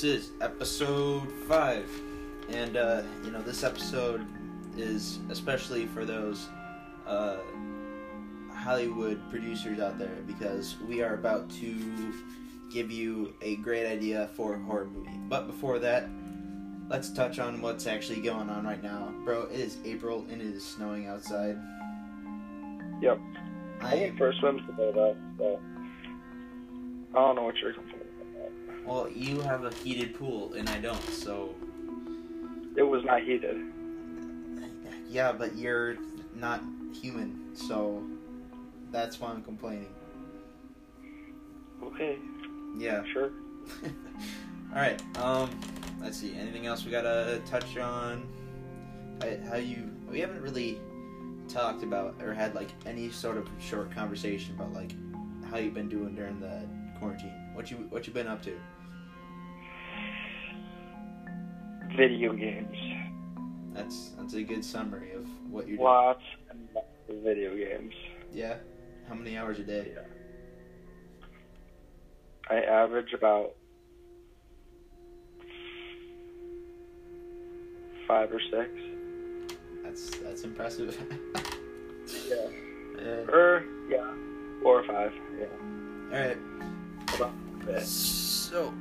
This is episode five, and uh, you know this episode is especially for those uh, Hollywood producers out there because we are about to give you a great idea for a horror movie. But before that, let's touch on what's actually going on right now, bro. It is April and it is snowing outside. Yep. I I went for a swim today though, so I don't know what you're. Well, you have a heated pool and I don't, so It was not heated. Yeah, but you're not human, so that's why I'm complaining. Okay, Yeah. sure. All right. Um, let's see. Anything else we gotta touch on? How, how you? We haven't really talked about or had like any sort of short conversation about like how you've been doing during the quarantine. What you what you been up to? Video games. That's that's a good summary of what you're doing. Lots and lots of video games. Yeah. How many hours a day? I average about five or six. That's that's impressive. Yeah. Uh, Or yeah, four or five. Yeah. all right. About that. So,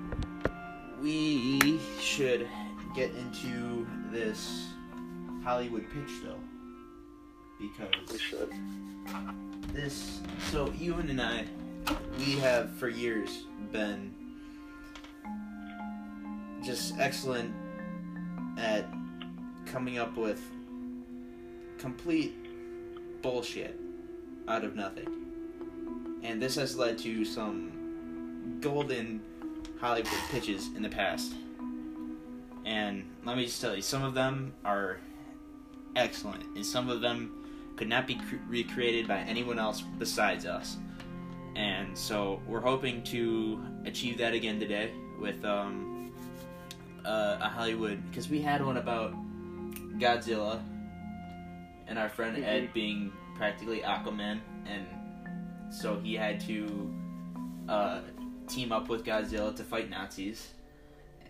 we should get into this Hollywood pitch, though, We because should. this. So, Ewan and I, we have for years been just excellent at coming up with complete bullshit out of nothing. And this has led to some golden Hollywood pitches in the past. And let me just tell you, some of them are excellent, and some of them could not be cre- recreated by anyone else besides us. And so we're hoping to achieve that again today with um, uh, a Hollywood, because we had one about Godzilla, and our friend Ed Mhm. being practically Aquaman, and so he had to uh, team up with Godzilla to fight Nazis,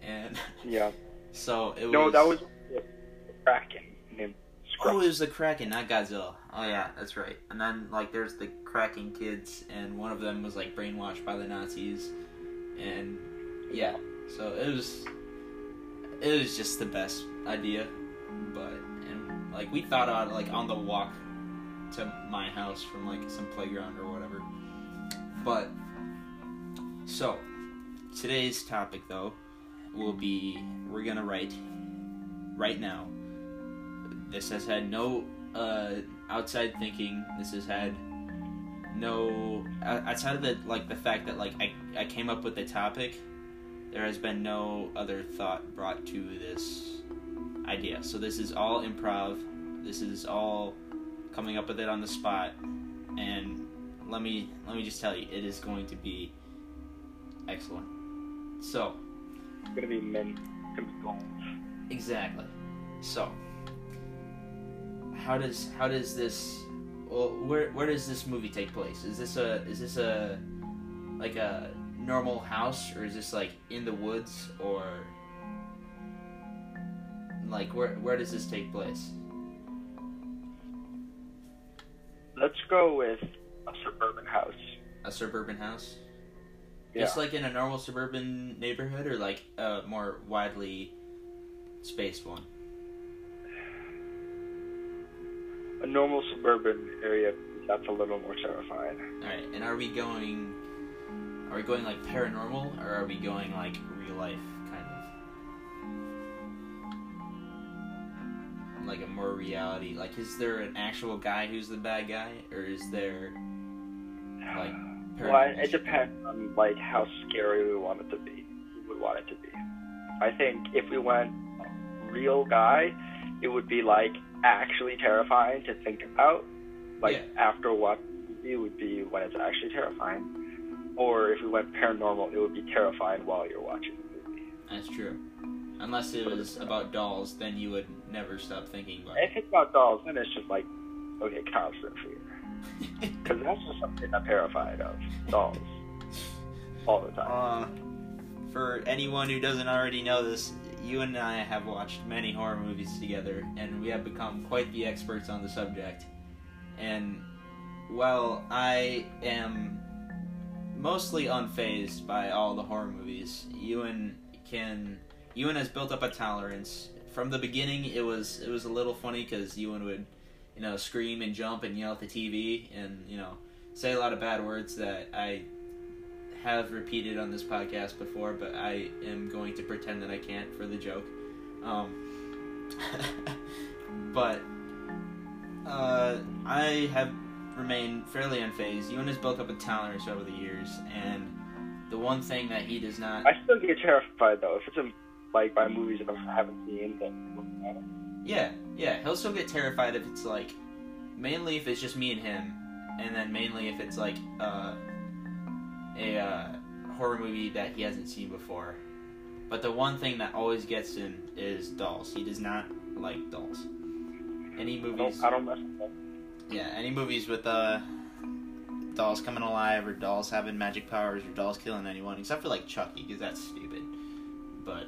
and Yeah. so it No, was. No, that was Kraken named Oh, it was the Kraken, not Godzilla. Oh yeah, that's right. And then like there's the Kraken kids, and one of them was like brainwashed by the Nazis, and yeah. So it was, it was just the best idea, but and like we thought about it like on the walk to my house from like some playground or whatever. But so today's topic though will be we're gonna write right now this has had no uh, outside thinking. This has had no outside of the like the fact that like I, I came up with the topic. There has been no other thought brought to this idea. So this is all improv. This is all coming up with it on the spot. And let me let me just tell you, it is going to be excellent. So It's gonna be mint. It's gonna be gold. Exactly. So, how does how does this? Well, where where does this movie take place? Is this a is this a like a normal house or is this like in the woods or like where where does this take place? Let's go with a suburban house. A suburban house? Yeah. Just like in a normal suburban neighborhood or like a more widely spaced one? a normal suburban area that's a little more terrifying. All right, and are we going? Are we going like paranormal, or are we going like real life kind of? Like a more reality. Like, is there an actual guy who's the bad guy, or is there like? Well, it depends on like how scary we want it to be. We would want it to be. I think if we went real guy, it would be like actually terrifying to think about. Like Yeah. after watching the movie would be when it's actually terrifying. Or if we went paranormal, it would be terrifying while you're watching the movie. That's true. Unless it was about dolls, then you would never stop thinking about it. If it's about dolls, then it's just like okay, constant fear. Because that's just something I'm terrified of. Dolls. All the time. Uh, for anyone who doesn't already know this, you and I have watched many horror movies together, and we have become quite the experts on the subject. And while I am mostly unfazed by all the horror movies, Ewan can Ewan has built up a tolerance. From the beginning, it was it was a little funny because Ewan would, you know, scream and jump and yell at the TV, and you know, say a lot of bad words that I have repeated on this podcast before, but I am going to pretend that I can't for the joke. Um, but uh, I have remained fairly unfazed. Ewan has built up a tolerance over the years, and the one thing that he does not. I still get terrified though if it's in, like by movies that I haven't seen. Then yeah, yeah, he'll still get terrified if it's like mainly if it's just me and him, and then mainly if it's like uh, a uh, horror movie that he hasn't seen before. But the one thing that always gets him is dolls. He does not like dolls. Any I movies? don't, I don't mess with them. Yeah, any movies with uh, dolls coming alive or dolls having magic powers or dolls killing anyone, except for like Chucky, because that's stupid. But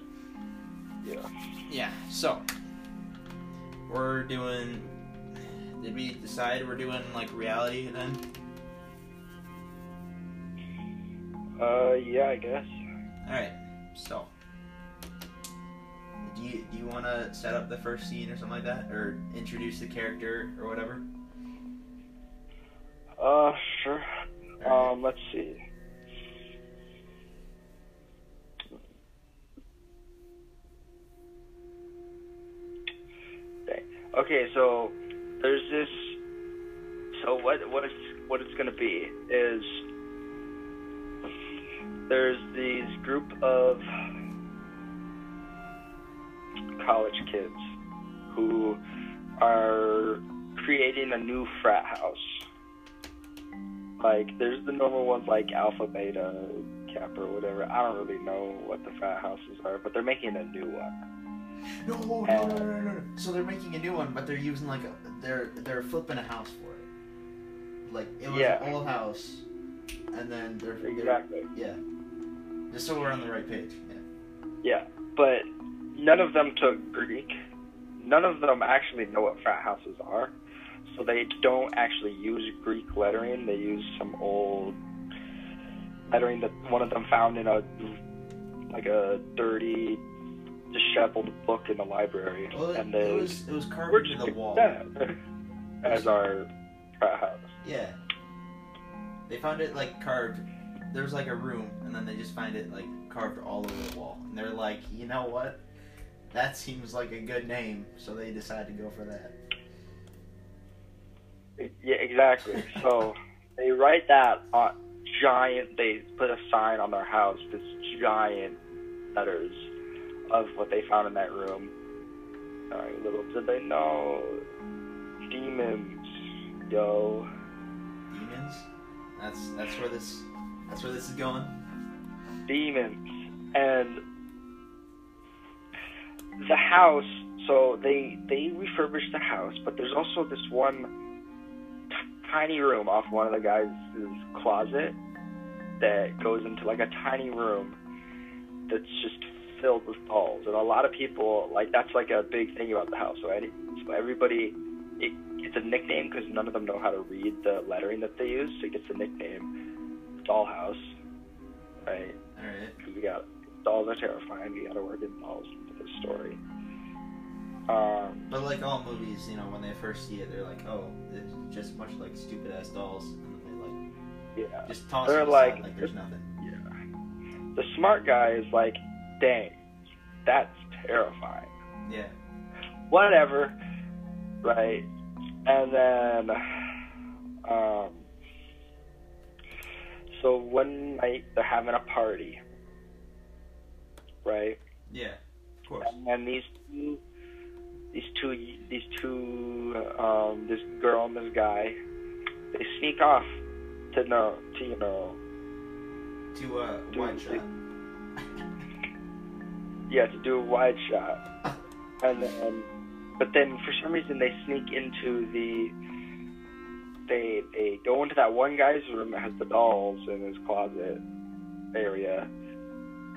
Yeah. yeah, so we're doing. Did we decide we're doing like reality then? Uh, yeah, I guess. All right, so do you do you want to set up the first scene or something like that, or introduce the character or whatever? Uh, sure. Right. Um, let's see. Okay. So there's this. So what what it's what it's gonna be is there's these group of college kids who are creating a new frat house like there's the normal ones like alpha beta kappa or whatever i don't really know what the frat houses are but they're making a new one No, no, no, no, no, no. So they're making a new one, but they're using like a they're they're flipping a house for it. Like it was Yeah. an old house, and then they're, they're exactly yeah. Just so we're on the right page. Yeah. yeah but none of them took greek none of them actually know what frat houses are so they don't actually use greek lettering they use some old lettering that one of them found in a like a dirty disheveled book in the library Well, it, and it was it was carved we're just the wall. that as our frat house. Yeah. They found it like carved. There was like a room, and then they just find it like carved all over the wall. And they're like, you know what? That seems like a good name, so they decide to go for that. Yeah, exactly. so they write that on giant. They put a sign on their house, this giant letters of what they found in that room. Little did they know, demons, yo. Demons. That's that's where this that's where this is going. demons and the house so they they refurbished the house but there's also this one t- tiny room off one of the guys' closet that goes into like a tiny room that's just filled with dolls and a lot of people like that's like a big thing about the house right? so everybody it gets a nickname because none of them know how to read the lettering that they use so it gets a nickname dollhouse right All right. because we got dolls are terrifying. We got to work in dolls into this story. Um, But like all movies, you know, when they first see it, they're like, "Oh, it's just much like stupid ass dolls," and then they like yeah, just toss They're like- like there's nothing. yeah. The smart guy is like, dang, that's terrifying. Yeah. Whatever, right? And then, um, so one night they're having a party, right? Yeah. Of course. and these two, these two, these two, um, this girl and this guy, they sneak off to know, to you know, To uh, they- shot. Yeah, to do a wide shot, and then, but then for some reason they sneak into the, they they go into that one guy's room that has the dolls in his closet area,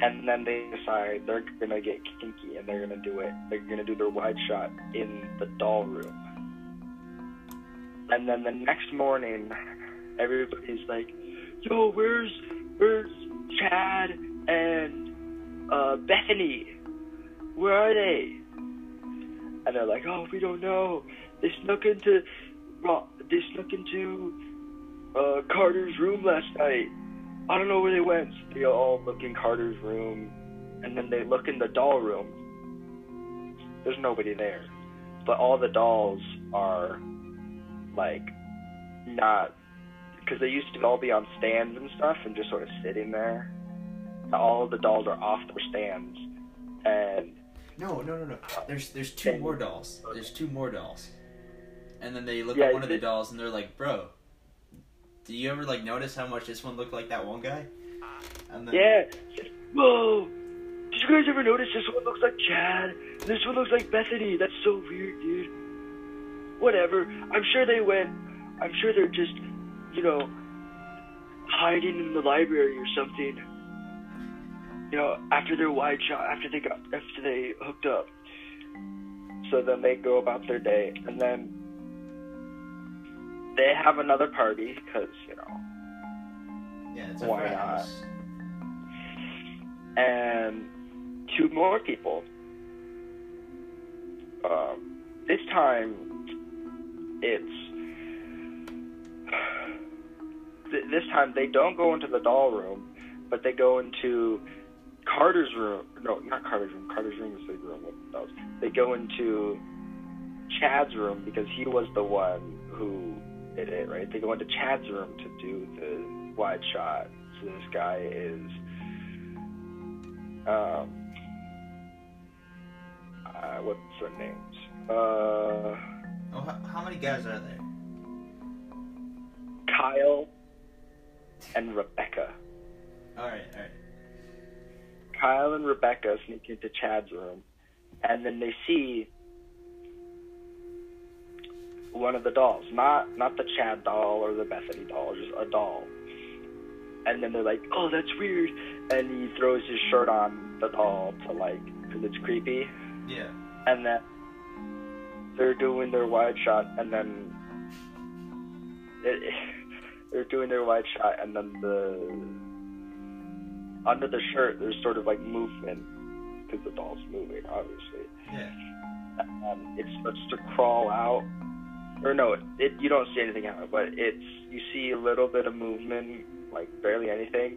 and then they decide they're gonna get kinky and they're gonna do it. They're gonna do their wide shot in the doll room. And then the next morning, everybody's like, "Yo, where's where's Chad and uh, Bethany? Where are they?" And they're like, "Oh, we don't know. They snuck into they snuck into uh, Carter's room last night. I don't know where they went." They all look in Carter's room, and then they look in the doll room. There's nobody there, but all the dolls are like not because they used to all be on stands and stuff and just sort of sitting there. All the dolls are off their stands, and no, no, no, no. There's there's two more dolls. There's two more dolls, and then they look yeah, at one of the dolls and they're like, "Bro, do you ever like notice how much this one looked like that one guy?" And then, yeah. Whoa. Did you guys ever notice this one looks like Chad? This one looks like Bethany. That's so weird, dude. Whatever. I'm sure they went. I'm sure they're just, you know, hiding in the library or something. You know, after their wide shot, after they got, after they hooked up. So then they go about their day, and then they have another party because you know. Yeah, it's why not? And two more people. Um, this time, it's this time they don't go into the doll room, but they go into Carter's room. No, not Carter's room. Carter's room is the room with dolls. They go into Chad's room because he was the one who did it, right? They go into Chad's room to do the wide shot. So this guy is, um, uh, what's their names? Uh, oh, how, how many guys are there? Kyle and Rebecca. All right, all right. Kyle and Rebecca sneak into Chad's room, and then they see one of the dolls, not not the Chad doll or the Bethany doll, just a doll. And then they're like, "Oh, that's weird," and he throws his shirt on the doll to like, because it's creepy. Yeah. And then they're doing their wide shot, and then it, they're doing their wide shot, and then the under the shirt there's sort of like movement because the doll's moving, obviously. Yeah. And it starts to crawl out or no, it you don't see anything happen, but it's you see a little bit of movement, like barely anything,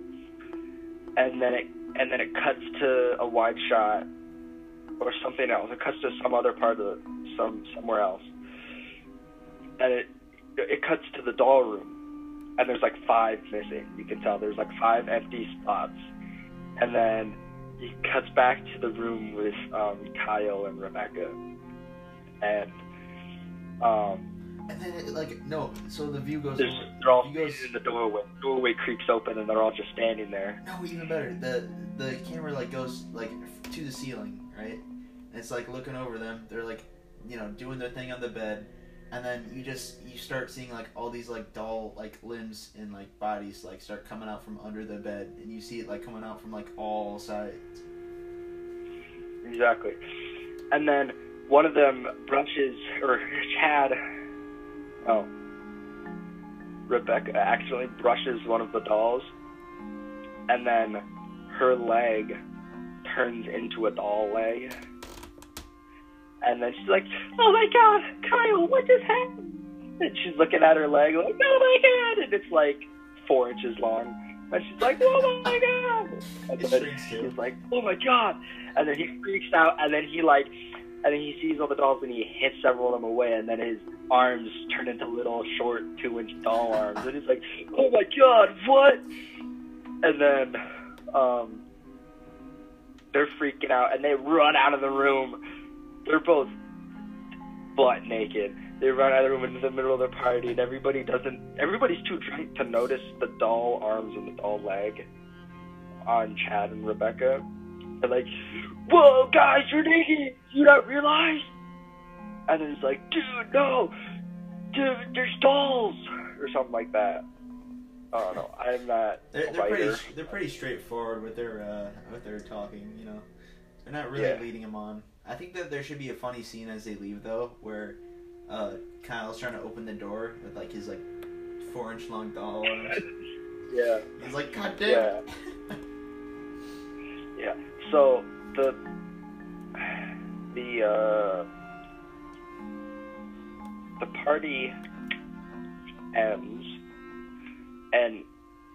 and then it and then it cuts to a wide shot or something else. It cuts to some other part of the, some somewhere else, and it it cuts to the doll room, and there's like five missing. You can tell there's like five empty spots, and then he cuts back to the room with um, Kyle and Rebecca, and um, and then it, like no, so the view goes. They're all goes, in the doorway. The doorway creaks open, and they're all just standing there. No, even better. The the camera like goes like to the ceiling, right? And it's like looking over them. They're like, you know, doing their thing on the bed, and then you just you start seeing like all these like doll like limbs and like bodies like start coming out from under the bed, and you see it like coming out from like all sides. Exactly, and then one of them brushes or Chad Oh. Rebecca accidentally brushes one of the dolls, and then her leg turns into a doll leg. And then she's like, "Oh my God, Kyle, what just happened?" And she's looking at her leg like, "Oh my God!" And it's like four inches long. And she's like, "Oh my God!" And then he's like, "Oh my God!" And then he freaks out, and then he like and then he sees all the dolls and he hits several of them away, and then his arms turn into little short two inch doll arms, and he's like, "Oh my god, what?" And then um, they're freaking out, and they run out of the room. They're both butt naked. They run out of the room into the middle of the party, and everybody doesn't. Everybody's too drunk to notice the doll arms and the doll leg on Chad and Rebecca. They're like, whoa, guys, you're naked. You don't realize? And then it's like, dude, no. Dude, there's dolls. Or something like that. Oh no, I'm not They're, a they're pretty they're pretty straightforward with their uh, with their talking. You know, they're not really Yeah. leading him on. I think that there should be a funny scene as they leave though, where uh, Kyle's trying to open the door with like his like four inch long doll. arms. Yeah. He's like, God damn. Yeah. it." Yeah. So the the uh the party ends and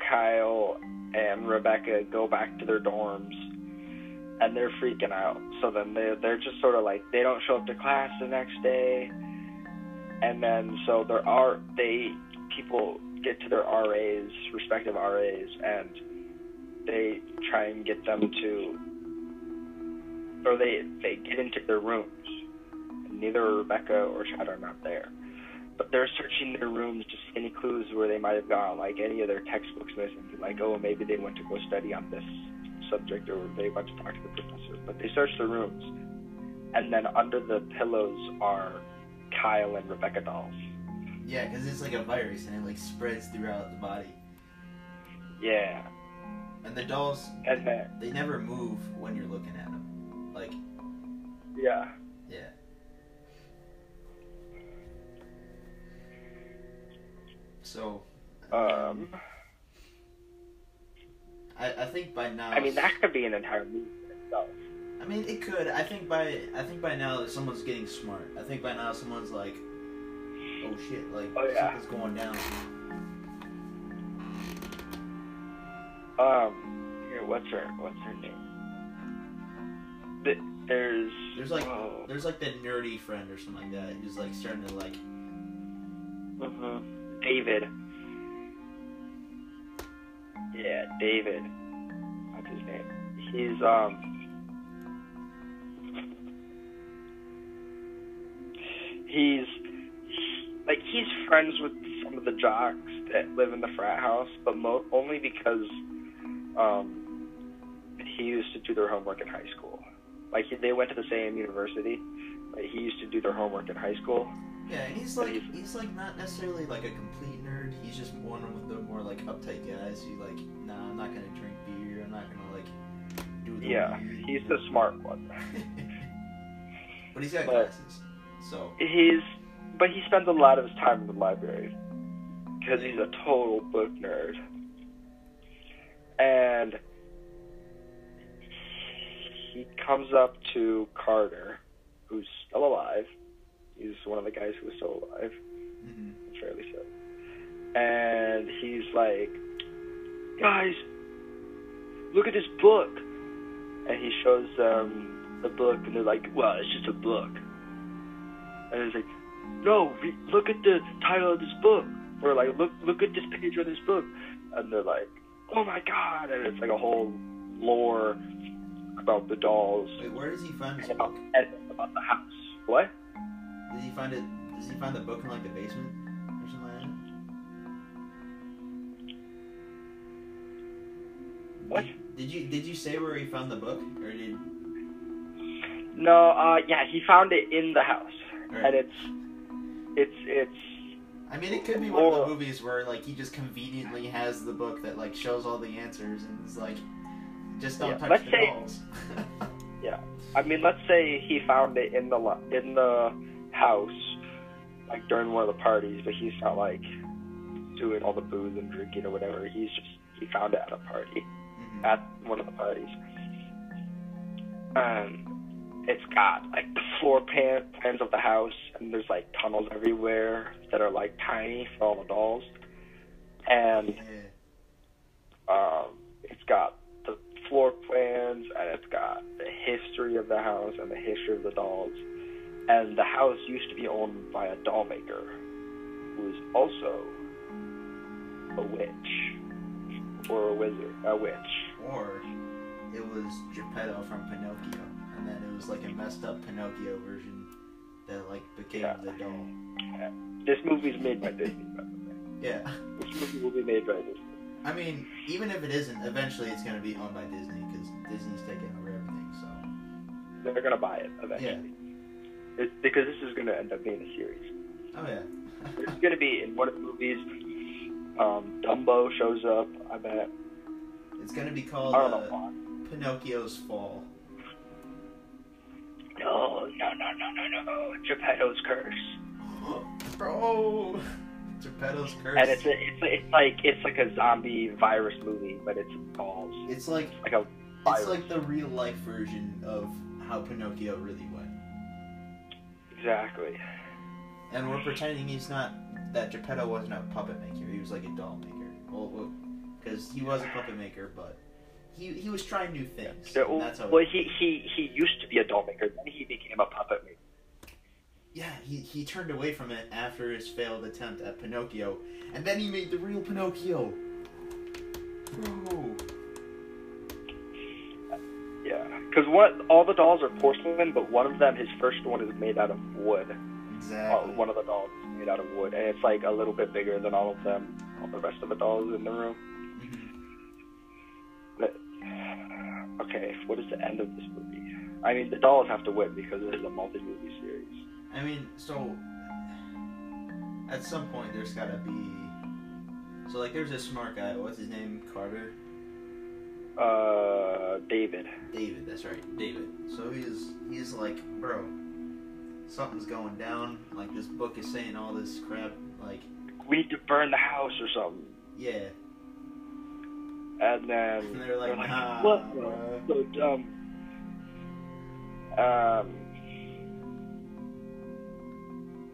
Kyle and Rebecca go back to their dorms and they're freaking out. So then they they're just sort of like they don't show up to class the next day. And then so there are they people get to their RAs, respective RAs and they try and get them to or they they get into their rooms neither Rebecca or Chad are not there but they're searching their rooms see any clues where they might have gone like any of their textbooks missing like oh maybe they went to go study on this subject or they went to talk to the professor but they search the rooms and then under the pillows are Kyle and Rebecca dolls Yeah, because it's like a virus and it like spreads throughout the body. yeah And the dolls, and then they never move when you're looking at them. Like, yeah yeah. So, um I, I think by now. I mean that could be an entire movie in itself I mean, it could. I think by I think by now someone's getting smart. I think by now someone's like, oh shit, like Oh, yeah. something's going down. Um, here, what's her, what's her name? Th- There's, There's like oh, there's like that nerdy friend or something like that who's like starting to like mhm. David. Yeah, David. What's his name? He's um. He's like he's friends with some of the jocks that live in the frat house, but mo- only because um he used to do their homework in high school. Like he, they went to the same university. Like he used to do their homework in high school. yeah, and he's But like he's- he's like not necessarily like a complete. He's just one of the more like uptight guys who like, nah, I'm not gonna drink beer. I'm not gonna like do the Yeah, weed," he's the smart one. but he's got But- glasses, so He's, but he spends a lot of his time in the library because he's a total book nerd. And he comes up to Carter, who's still alive. He's one of the guys who is still alive, mhm. fairly so. And he's like, guys, look at this book. And he shows them the book, and they're like, well, it's just a book. And he's like, no, re- look at the title of this book. Or like, look, look at this page of this book. And they're like, oh my god. And it's like a whole lore about the dolls Wait, where does he find this and book? about, and about the house. What? Did he find it? Does he find the book in like the basement What? Did you did you say where he found the book, or did? No, uh, yeah, he found it in the house. Or, And it's, it's, it's, I mean, it could be one of the movies where like he just conveniently has the book that like shows all the answers and is like, just don't Yeah, touch let's the say- Yeah. I mean, let's say he found it in the lo- in the house, like during one of the parties, but he's not like doing all the booze and drinking or whatever. He's just he found it at a party, Mhm. at one of the parties. And it's got like the floor plan plans of the house, and there's like tunnels everywhere that are like tiny for all the dolls, and um, it's got the floor plans and it's got the history of the house and the history of the dolls. And the house used to be owned by a doll maker who is also a witch or a wizard, a witch. Or it was Geppetto from Pinocchio, and then it was like a messed up Pinocchio version that like became Yeah. the doll. This movie's made by Disney, by the way. Yeah. This movie will be made by Disney. I mean, even if it isn't, eventually it's gonna be owned by Disney because Disney's taking over everything. So They're gonna buy it eventually. It's because this is gonna end up being a series. oh yeah. It's gonna be in one of the movies. Um, Dumbo shows up. I bet. It's gonna be called I don't know uh. Pinocchio's Fall. No, no, no, no, no, no. Geppetto's curse. Bro, Geppetto's Curse. And it's a, it's a, it's like it's like a zombie virus movie, but it's balls. it's like Like a it's like the real life version of how Pinocchio really went. exactly. And we're pretending he's not that Geppetto wasn't a puppet maker. He was like a doll maker. Well, because he was a puppet maker, but he he was trying new things. Yeah, that's how. well, he he he used to be a doll maker. Then he became a puppet maker. yeah, he he turned away from it after his failed attempt at Pinocchio, and then he made the real Pinocchio. Bro. Yeah, because what all the dolls are porcelain, but one of them, his first one, is made out of wood. Uh, Exactly. one of the dolls made out of wood, and it's like a little bit bigger than all of them, all the rest of the dolls in the room. Mhm. But okay, what is the end of this movie? I mean, the dolls have to win because it is a multi-movie series. I mean, so at some point there's gotta be. So like, there's a smart guy. What's his name? Carter. Uh, David. David. That's right, David. So he's he's like, bro, something's going down. Like this book is saying all this crap. Like, We need to burn the house or something. yeah. And then And they're like, nah, what? bruh." So dumb. Um.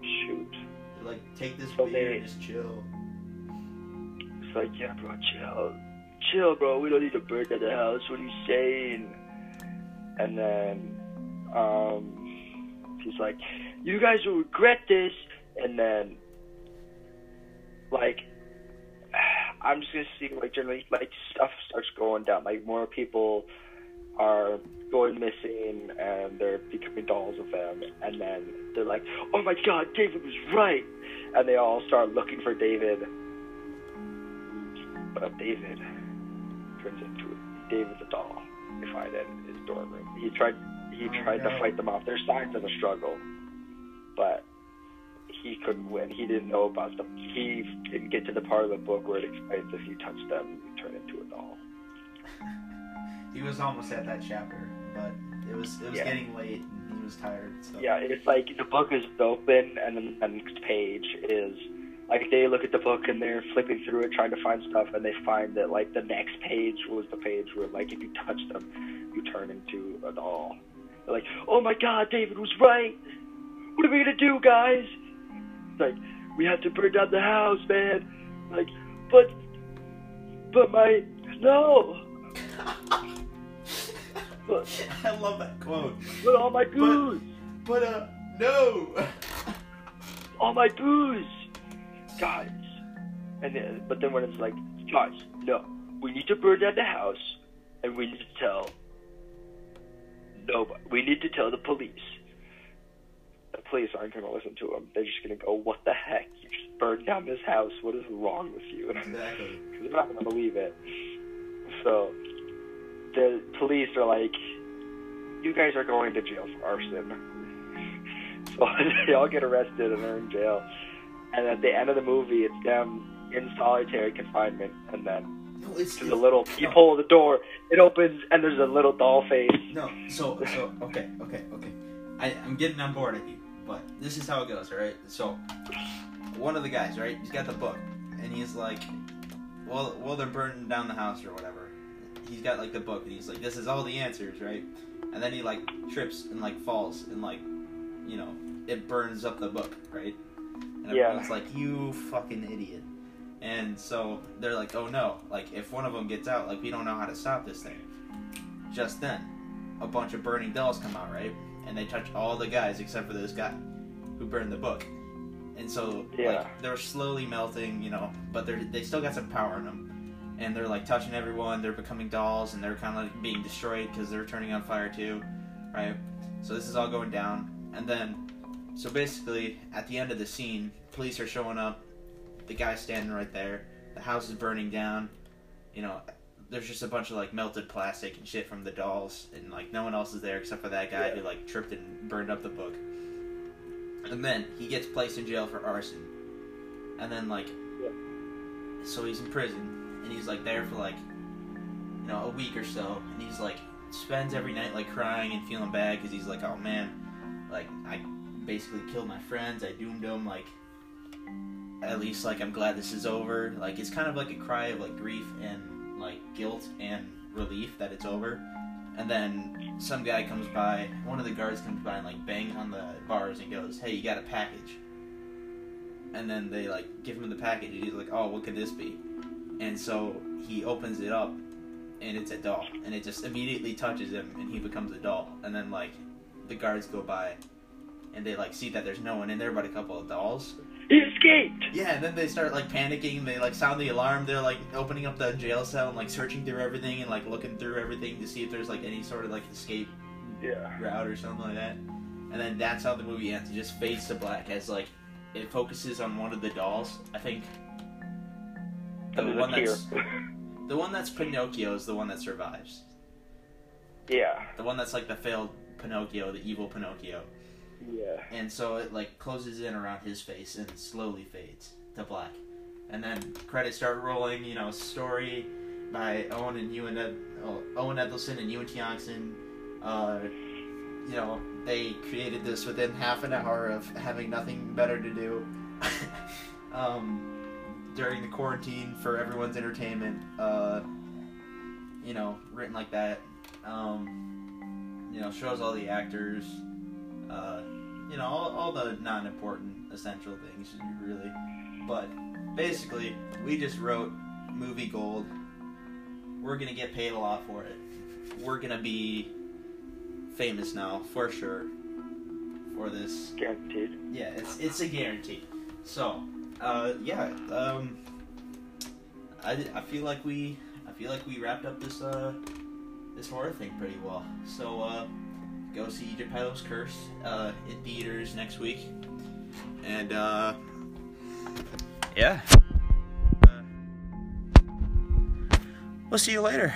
Shoot. They're like, take this So beer they- and just chill. It's like, yeah, bro, chill. Chill, bro. We don't need to burn down the house. What are you saying? And then, um, he's like, you guys will regret this. And then, like, I'm just gonna see, like, generally, like, stuff starts going down. Like, more people are going missing, and they're becoming dolls of them. And then they're like, oh my god, David was right. And they all start looking for David. But David turns into David's a doll. They find it in his dorm room. He tried he tried to fight them off. There's signs of a struggle, but he couldn't win. He didn't know about them. He didn't get to the part of the book where it explains if you touch them, you turn into a doll. He was almost at that chapter, but it was it was Yeah. getting late and he was tired. So. Yeah, it's like the book is open, and then the next page is like they look at the book and they're flipping through it trying to find stuff, and they find that like the next page was the page where like if you touch them, you turn into a doll. They're like, oh my god, David was right. What are we gonna do, guys? Like we have to burn down the house, man. Like, but, but my no, but, I love that quote. but all my booze. But uh, no. all my booze, guys. And then, but then when it's like, guys, no, we need to burn down the house, and we need to tell nobody. We need to tell the police. The police aren't going to listen to him. They're just going to go, "What the heck? You just burned down this house. What is wrong with you?" Exactly. because they're not going to believe it. So the police are like, "You guys are going to jail for arson." So they all get arrested and they're in jail. And at the end of the movie, it's them in solitary confinement, and then No, it's, there's a little peephole in the door. It opens, and there's a little doll face. No, so so okay, okay, okay. I I'm getting on board with you, but this is how it goes, all right? So one of the guys, right? He's got the book, and he's like, well, well, they're burning down the house or whatever. He's got like the book, and he's like, this is all the answers, right? And then he like trips and like falls, and like, you know, it burns up the book, right? And Yeah. everyone's like, you fucking idiot. And so they're like, oh no, like if one of them gets out, like we don't know how to stop this thing. Just then, a bunch of burning dolls come out, right? And they touch all the guys except for this guy who burned the book. And so, Yeah. like, they're slowly melting, you know, but they're they still got some power in them. And they're like touching everyone. They're becoming dolls, and they're kind of like being destroyed because they're turning on fire too, right? So this is all going down, and then, so basically, at the end of the scene, police are showing up. The guy standing right there. The house is burning down. You know, there's just a bunch of like melted plastic and shit from the dolls, and like no one else is there except for that guy Yeah. who like tripped and burned up the book. And then he gets placed in jail for arson. And then like, so he's in prison, and he's like there for like, you know, a week or so, and he's like spends every night like crying and feeling bad because he's like, oh man, like I basically killed my friends, I doomed them, like at least like I'm glad this is over. Like it's kind of like a cry of like grief and like guilt and relief that it's over. And then some guy comes by, one of the guards comes by and like bangs on the bars and goes, "Hey, you got a package." And then they like give him the package and he's like, "Oh, what could this be?" And so he opens it up and it's a doll and it just immediately touches him and he becomes a doll. And then like the guards go by and they like see that there's no one in there but a couple of dolls He escaped. yeah, and then they start like panicking. They like sound the alarm. They're like opening up the jail cell and like searching through everything and like looking through everything to see if there's like any sort of like escape Yeah. route or something like that. And then that's how the movie ends. It just fades to black as like it focuses on one of the dolls. I think the one that's the one that's Pinocchio is the one that survives. Yeah. The one that's like the failed Pinocchio, the evil Pinocchio. Yeah. and so it like closes in around his face and slowly fades to black. And then credits start rolling you know story by owen and ewan Ed- oh, owen edlison and ewan tiongson uh, you know they created this within half an hour of having nothing better to do. Um, during the quarantine for everyone's entertainment uh, you know written like that. Um, you know shows all the actors uh, you know, all, all the non-important essential things, really. But basically, we just wrote movie gold. We're gonna get paid a lot for it. We're gonna be famous now, for sure. For this, Guaranteed. yeah, it's it's a guarantee. So, uh, yeah, um, I, I feel like we I feel like we wrapped up this uh this horror thing pretty well. So, uh go see Geppetto's Curse uh, in theaters next week. And, uh, yeah. Uh, we'll see you later.